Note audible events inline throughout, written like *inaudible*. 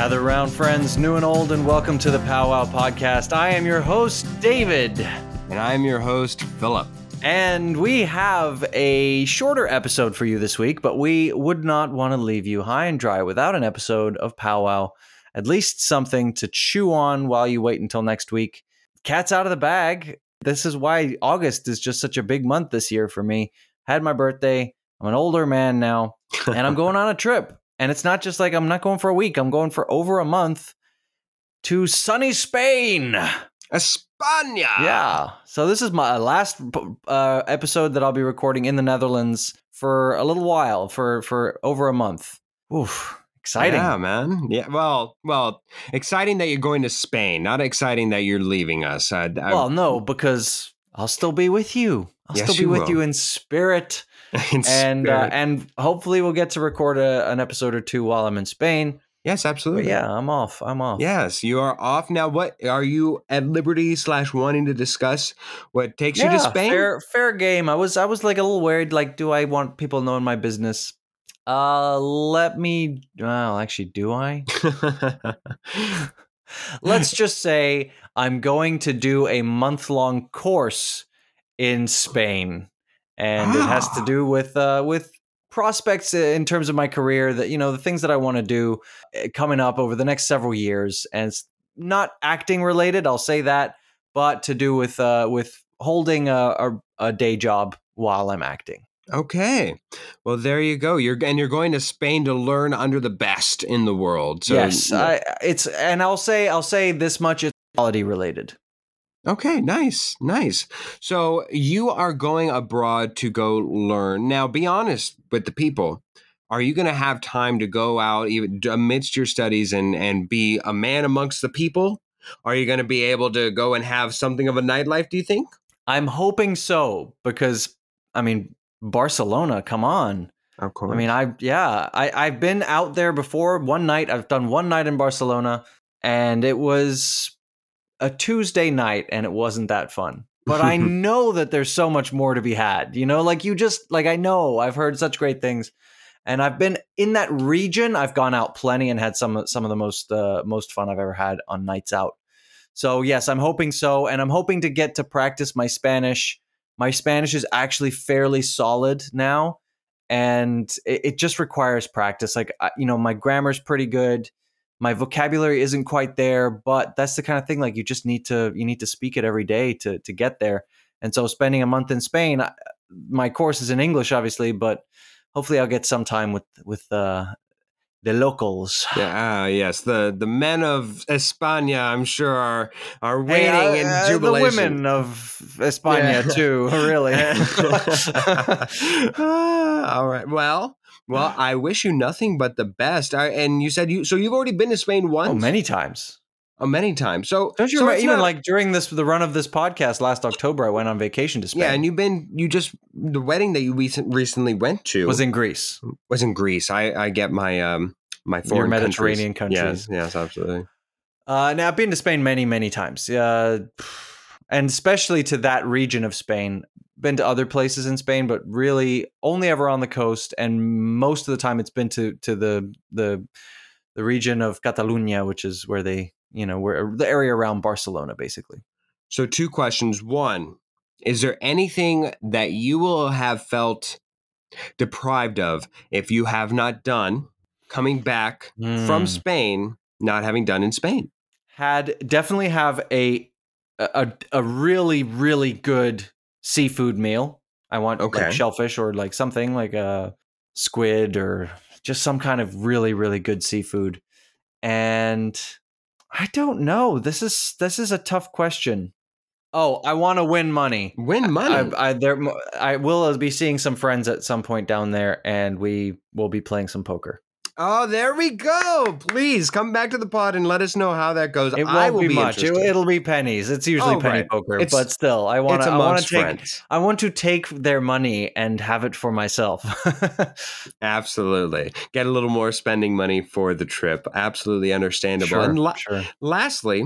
Gather round, friends, new and old, and welcome to the Powwow Podcast. I am your host, David. And I'm your host, Philip. And we have a shorter episode for you this week, but we would not want to leave you high and dry without an episode of Powwow. At least something to chew on while you wait until next week. Cat's out of the bag. This is why August is just such a big month this year for me. Had my birthday. I'm an older man now, and I'm going on a trip. And it's not just like I'm not going for a week, I'm going for over a month to sunny Spain. España. Yeah. So this is my last uh, episode that I'll be recording in the Netherlands for a little while, for for over a month. Oof. Exciting. Yeah, man. Yeah. Well, well, exciting that you're going to Spain. Not exciting that you're leaving us. I, I, well, no, because I'll still be with you. I'll Yes, still be with will. you in spirit, *laughs* and uh, and hopefully we'll get to record a, an episode or two while I'm in Spain. yes, But absolutely. yeah, I'm off. I'm off. Yes, you are off now. What are you at liberty slash wanting to discuss? What takes you to Spain? Fair, fair game. I was, I was like a little worried. Like, do I want people knowing my business? Uh, let me. Well, actually, do I? *laughs* *laughs* Let's just say I'm going to do a month long course in Spain, and it has to Ah. do with uh, with prospects in terms of my career. That you know, the things that I want to do uh, coming up over the next several years, and it's not acting related. I'll say that, but to do with uh, with holding a, a, a day job while I'm acting. okay, well there you go. You're and you're going to Spain to learn under the best in the world. So, yes, yeah. I, it's and I'll say I'll say this much: it's quality related. Okay, nice, nice. So you are going abroad to go learn. Now, be honest with the people. Are you going to have time to go out even amidst your studies and and be a man amongst the people? Are you going to be able to go and have something of a nightlife? Do you think? I'm hoping so because I mean Barcelona, come on. Of course. I mean I yeah, I I've been out there before. One night I've done one night in Barcelona and it was a Tuesday night and it wasn't that fun. But I *laughs* know that there's so much more to be had. You know, like you just like I know I've heard such great things. And I've been in that region. I've gone out plenty and had some some of the most uh, most fun I've ever had on nights out. So yes, I'm hoping so, and I'm hoping to get to practice my Spanish. My Spanish is actually fairly solid now, and it, it just requires practice. Like I- you know, my grammar's pretty good. My vocabulary isn't quite there, but that's the kind of thing like you just need to you need to speak it every day to to get there. And so, spending a month in Spain, I- my course is in English, obviously, but hopefully, I'll get some time with with uh, the locals. yeah, ah, yes. The the men of España, I'm sure, are are Hey, waiting uh, in uh, jubilation. The women of España Yeah. too, *laughs* really. *laughs* *laughs* Ah, all right. Well, well, *gasps* I wish you nothing but the best. I, and you said you so you've already been to Spain once, oh, many times. oh, many times. So Don't you so remember? Even not- like during this, the run of this podcast last October, I went on vacation to Spain. yeah, and you've been you just the wedding that you recent, recently went to was in Greece, was in Greece. I I get my um my your foreign Mediterranean countries. countries. Yes, yes, absolutely. Uh, now I've been to Spain many, many times. Uh, *sighs* and especially to that region of Spain. Been to other places in Spain, but really only ever on the coast. And most of the time, it's been to to the the the region of Catalonia, which is where they, you know, where the area around Barcelona, basically. So two questions. One, is there anything that you will have felt deprived of if you have not done coming back from Hmm. Spain, not having done in Spain? had definitely have a a a really really good seafood meal. I want Okay. like shellfish or like something like a squid or just some kind of really really good seafood. And I don't know. This is this is a tough question. Oh, I want to win money. Win money. I, I there I will uh, be seeing some friends at some point down there, and we will be playing some poker. Oh, there we go. Please come back to the pod and let us know how that goes. It won't I will be, be, much. It, it'll be pennies. It's usually Oh, penny right. poker, It's- but still, I want to. I want to take. friends. I want to take their money and have it for myself. *laughs* Absolutely. Get a little more spending money for the trip. Absolutely understandable. sure, And la- sure. lastly,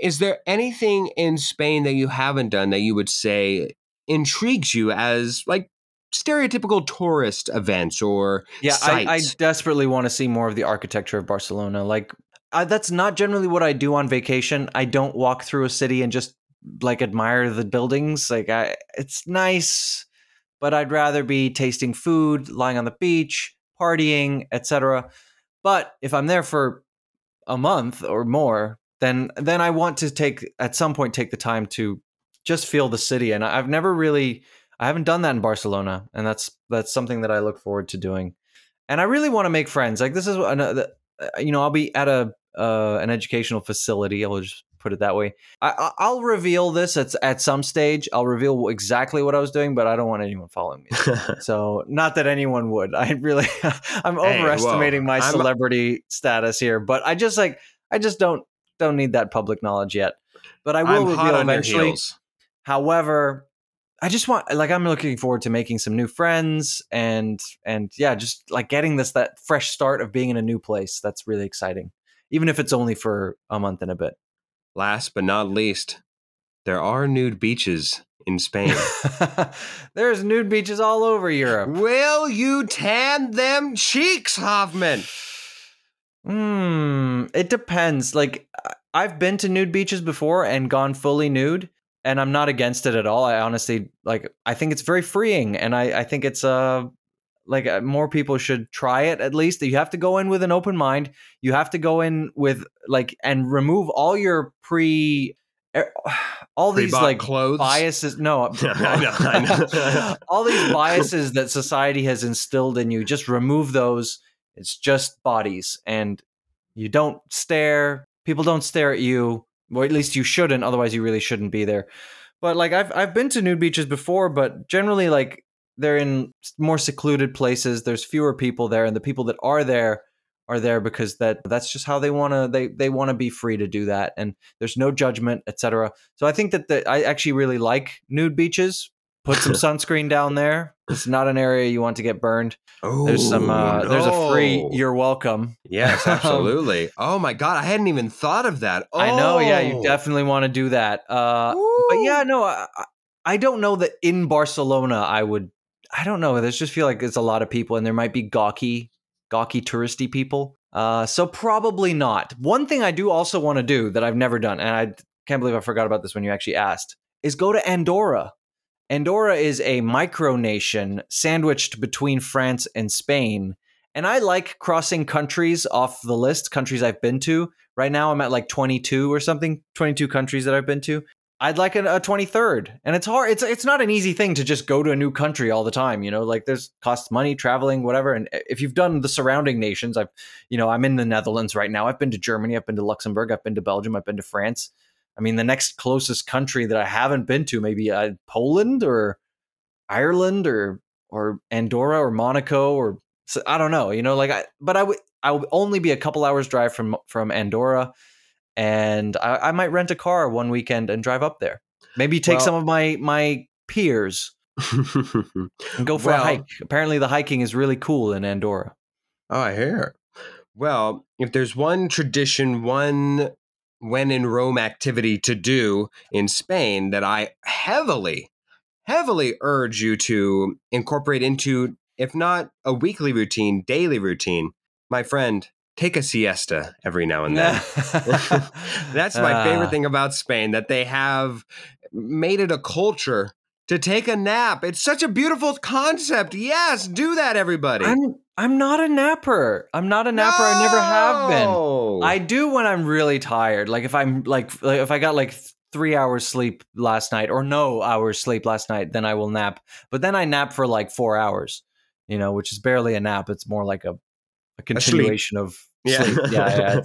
is there anything in Spain that you haven't done that you would say intrigues you as like stereotypical tourist events or Yeah, I, I desperately want to see more of the architecture of Barcelona. Like I, that's not generally what I do on vacation. I don't walk through a city and just like admire the buildings. Like I, it's nice, but I'd rather be tasting food, lying on the beach, partying, etc. But if I'm there for a month or more, then then I want to take at some point take the time to just feel the city. And I've never really I haven't done that in Barcelona, and that's that's something that I look forward to doing. And I really want to make friends. Like this is another, you know, I'll be at a uh, an educational facility. I'll just put it that way. I, will reveal this at at some stage. I'll reveal exactly what I was doing, but I don't want anyone following me. *laughs* so, not that anyone would. I really, *laughs* I'm hey, overestimating my I'm, celebrity status here, but I just like, I just don't don't need that public knowledge yet. But I will I'm reveal eventually. However, I just want like I'm looking forward to making some new friends and and yeah, just like getting this that fresh start of being in a new place. That's really exciting. Even if it's only for a month and a bit. Last but not least, there are nude beaches in Spain. *laughs* There's nude beaches all over Europe. Will you tan them cheeks, Hoffman? Hmm, it depends. Like I've been to nude beaches before and gone fully nude and I'm not against it at all. I honestly like. I think it's very freeing, and I I think it's uh like uh, more people should try it at least. You have to go in with an open mind. You have to go in with like and remove all your pre *sighs* all these like clothes biases no *laughs* I know, I *laughs* know. all these *laughs* biases that society has instilled in you just remove those it's just bodies and you don't stare people don't stare at you well, at least you shouldn't. Otherwise, you really shouldn't be there. But like I've I've been to nude beaches before, but generally like they're in more secluded places. There's fewer people there, and the people that are there are there because that that's just how they want to they they want to be free to do that and there's no judgment etc so i think that the, i actually really like nude beaches put some *laughs* sunscreen down there it's not an area you want to get burned Oh, there's some. Uh, no. There's a free. You're welcome. Yes, *laughs* absolutely. oh my god, I hadn't even thought of that. Oh. I know. Yeah, you oh. definitely want to do that. Uh, but yeah, no, I, I don't know that in Barcelona I would. I don't know. There's just feel like there's a lot of people, and there might be gawky, gawky touristy people. Uh, so probably not. One thing I do also want to do that I've never done, and I can't believe I forgot about this when you actually asked, is go to Andorra. Andorra is a micronation sandwiched between France and Spain. And I like crossing countries off the list, countries I've been to. Right now, I'm at like 22 or something, 22 countries that I've been to. I'd like a, a 23rd. And it's hard. It's it's not an easy thing to just go to a new country all the time. You know, like there's costs money traveling, whatever. And eh, if you've done the surrounding nations, I've, you know, I'm in the Netherlands right now. I've been to Germany. I've been to Luxembourg. I've been to Belgium. I've been to France. I mean, the next closest country that I haven't been to, maybe uh, Poland or Ireland or or Andorra or Monaco or so, I don't know. You know, like I, but I would I would only be a couple hours drive from from Andorra, and I, I might rent a car one weekend and drive up there. Maybe take well, some of my my peers *laughs* and go for well, a hike. Apparently, the hiking is really cool in Andorra. Oh, I hear. Well, if there's one tradition, one when in Rome activity to do in Spain that I heavily, heavily urge you to incorporate into, if not a weekly routine, daily routine. My friend, take a siesta every now and then. *laughs* *laughs* That's my favorite ah. thing about Spain that they have made it a culture to take a nap. It's such a beautiful concept. Yes, do that, everybody. I'm I'm not a napper. I'm not a napper. No! I never have been. I do when I'm really tired. Like if I'm like, like if I got like three hours sleep last night or no hours sleep last night, then I will nap. But then I nap for like four hours, you know, which is barely a nap. It's more like a, a continuation a of yeah. sleep. *laughs* Yeah,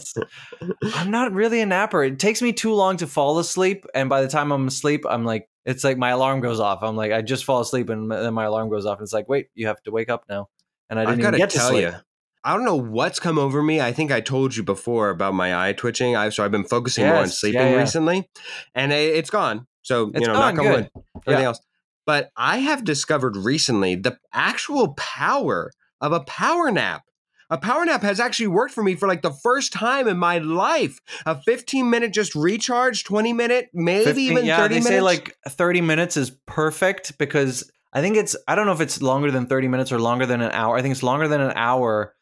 yeah I'm not really a napper. It takes me too long to fall asleep, and by the time I'm asleep, I'm like, it's like my alarm goes off. I'm like, I just fall asleep, and then my alarm goes off, and it's like, wait, you have to wake up now and I didn't I've even get to tell sleep. You, I don't know what's come over me. I think I told you before about my eye twitching. I so I've been focusing yes, more on sleeping yeah, yeah. recently, and it, has gone. So it's you know, gone, knock on wood, everything yeah. else. But I have discovered recently the actual power of a power nap. A power nap has actually worked for me for like the first time in my life. A 15 minute just recharge, 20 minute, maybe 15, even yeah, 30 they minutes. say like 30 minutes is perfect because I think it's I don't know if it's longer than 30 minutes or longer than an hour. I think it's longer than an hour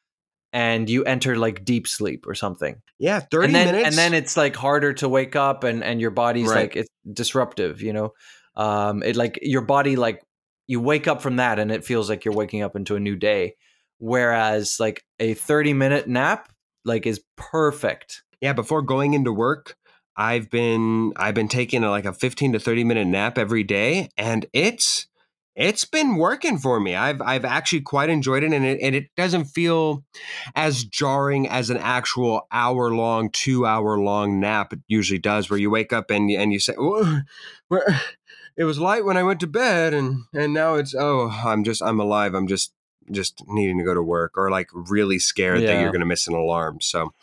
and you enter like deep sleep or something. Yeah, 30 and then, minutes. And then it's like harder to wake up and, and your body's Right. like it's disruptive, you know? Um it like your body like you wake up from that and it feels like you're waking up into a new day. Whereas like a 30 minute nap like is perfect. yeah, before going into work, I've been I've been taking like a 15 to 30 minute nap every day and it's it's been working for me. I've I've actually quite enjoyed it and it and it doesn't feel as jarring as an actual hour long, 2 hour long nap it usually does where you wake up and and you say, "Whoa, where- it was light when I went to bed and and now it's oh, I'm just I'm alive. I'm just just needing to go to work or like really scared that you're going to miss an alarm. So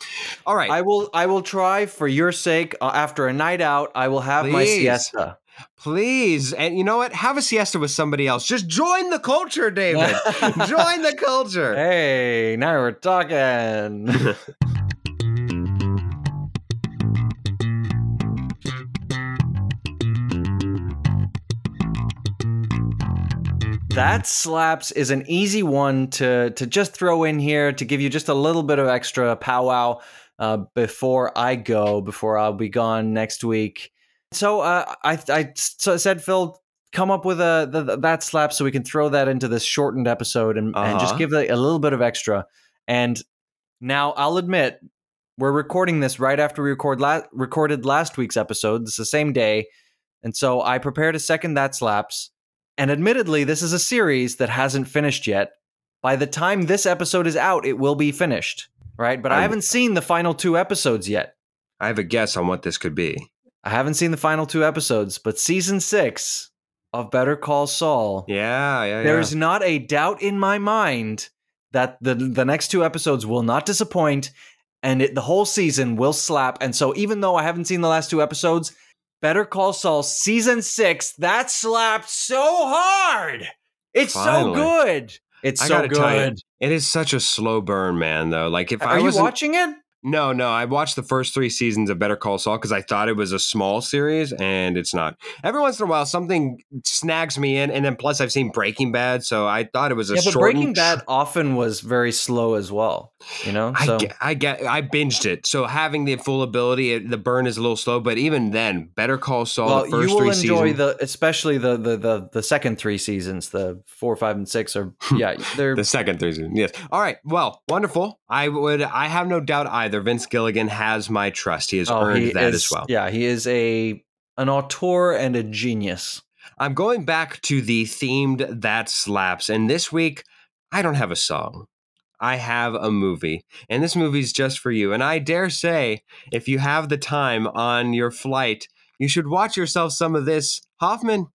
all right. I will I will try for your sake uh, after a night out I will have my siesta. Please. And you know what? Have a siesta with somebody else. Just join the culture, David. *laughs* join the culture. Hey, now we're talking. *laughs* That slaps is an easy one to to just throw in here to give you just a little bit of extra powwow uh, before I go, before I'll be gone next week. So uh, I I so said Phil, come up with a the, that slap so we can throw that into this shortened episode and, and just Uh-huh. give it a little bit of extra. And now I'll admit we're recording this right after we record la- recorded last week's episode. It's the same day, and so I prepared a second that slaps. And admittedly, this is a series that hasn't finished yet. By the time this episode is out, it will be finished, right? But I I'm- haven't seen the final two episodes yet. I have a guess on what this could be. I haven't seen the final two episodes, but season six of Better Call Saul, Yeah, yeah, yeah. there's not a doubt in my mind that the the next two episodes will not disappoint, and it, the whole season will slap. And so, even though I haven't seen the last two episodes, Better Call Saul season six that slapped so hard. It's Finally. so good. It's I so tell you, good. It is such a slow burn, man, though. Like if Are I you was watching it? No, no. I watched the first three seasons of Better Call Saul because I thought it was a small series, and it's not. Every once in a while, something snags me in, and then plus I've seen Breaking Bad, so I thought it was a Yeah, but shortened. Breaking Bad often was very slow as well. You know, I so get, I get, I binged it. So having the full ability, it, the burn is a little slow, but even then, Better Call Saul, well, the first you will three enjoy seasons, the especially the, the the the second three seasons, the four, five, and six are *laughs* yeah, they're the second three seasons. Yes. All right. Well, wonderful. I would. I have no doubt either. Vince Gilligan has my trust. He has oh, earned he that is, as well. Yeah, he is a an auteur and a genius. I'm going back to the themed that slaps, and this week I don't have a song. I have a movie, and this movie's just for you. And I dare say, if you have the time on your flight, you should watch yourself some of this. Hoffman,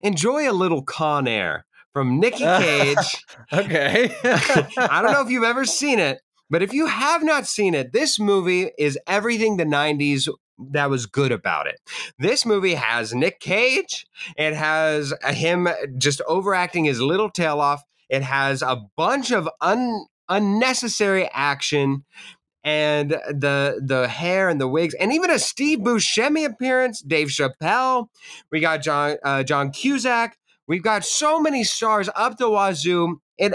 enjoy a little Con Air from Nicky *laughs* Cage. Okay, *laughs* I don't know if you've ever seen it, but if you have not seen it, this movie is everything the 90s that was good about it. This movie has Nick Cage, it has him just overacting his little tail off, it has a bunch of un- unnecessary action. And the the hair and the wigs, and even a Steve Buscemi appearance, Dave Chappelle. We got John uh, John Cusack. We've got so many stars up the wazoo. It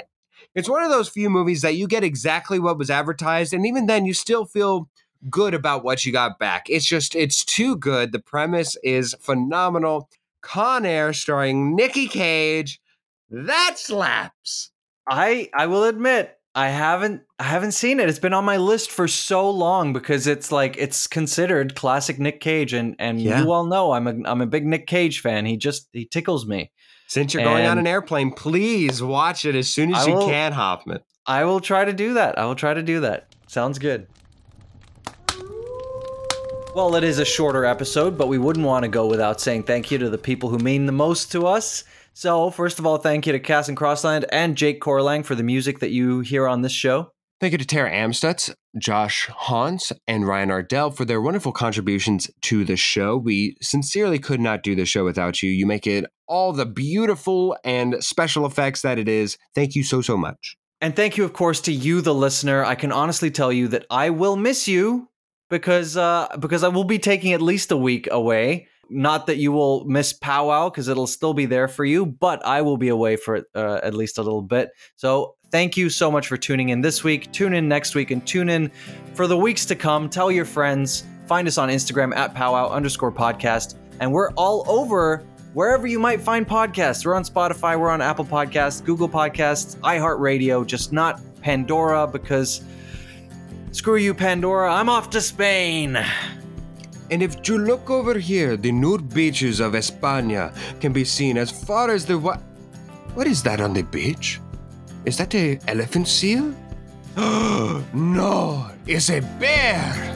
it's one of those few movies that you get exactly what was advertised, and even then, you still feel good about what you got back. It's just, it's too good. The premise is phenomenal. Con Air starring Nicky Cage. That slaps. I I will admit I haven't I haven't seen it. It's been on my list for so long because it's like it's considered classic Nick Cage, and and Yeah. you all know I'm a I'm a big Nick Cage fan. He just he tickles me. Since you're going on an airplane, please watch it as soon as I you will- can, Hoffman. I will try to do that. I will try to do that. Sounds good. Well, it is a shorter episode, but we wouldn't want to go without saying thank you to the people who mean the most to us. So, first of all, thank you to Cass and Crossland and Jake Corlang for the music that you hear on this show. Thank you to Tara Amstutz, Josh Hans, and Ryan Ardell for their wonderful contributions to the show. We sincerely could not do the show without you. You make it all the beautiful and special effects that it is. Thank you so, so much. And thank you, of course, to you, the listener. I can honestly tell you that I will miss you because uh, because I will be taking at least a week away. Not that you will miss powwow because it'll still be there for you, but I will be away for uh, at least a little bit. So thank you so much for tuning in this week. Tune in next week and tune in for the weeks to come. Tell your friends. Find us on Instagram at powwow underscore podcast. And we're all over wherever you might find podcasts. We're on Spotify, we're on Apple Podcasts, Google Podcasts, iHeartRadio, just not Pandora because screw you, Pandora. I'm off to Spain. And if you look over here, the nude beaches of España can be seen as far as the what? What is that on the beach? Is that a elephant seal? *gasps* no, it's a bear.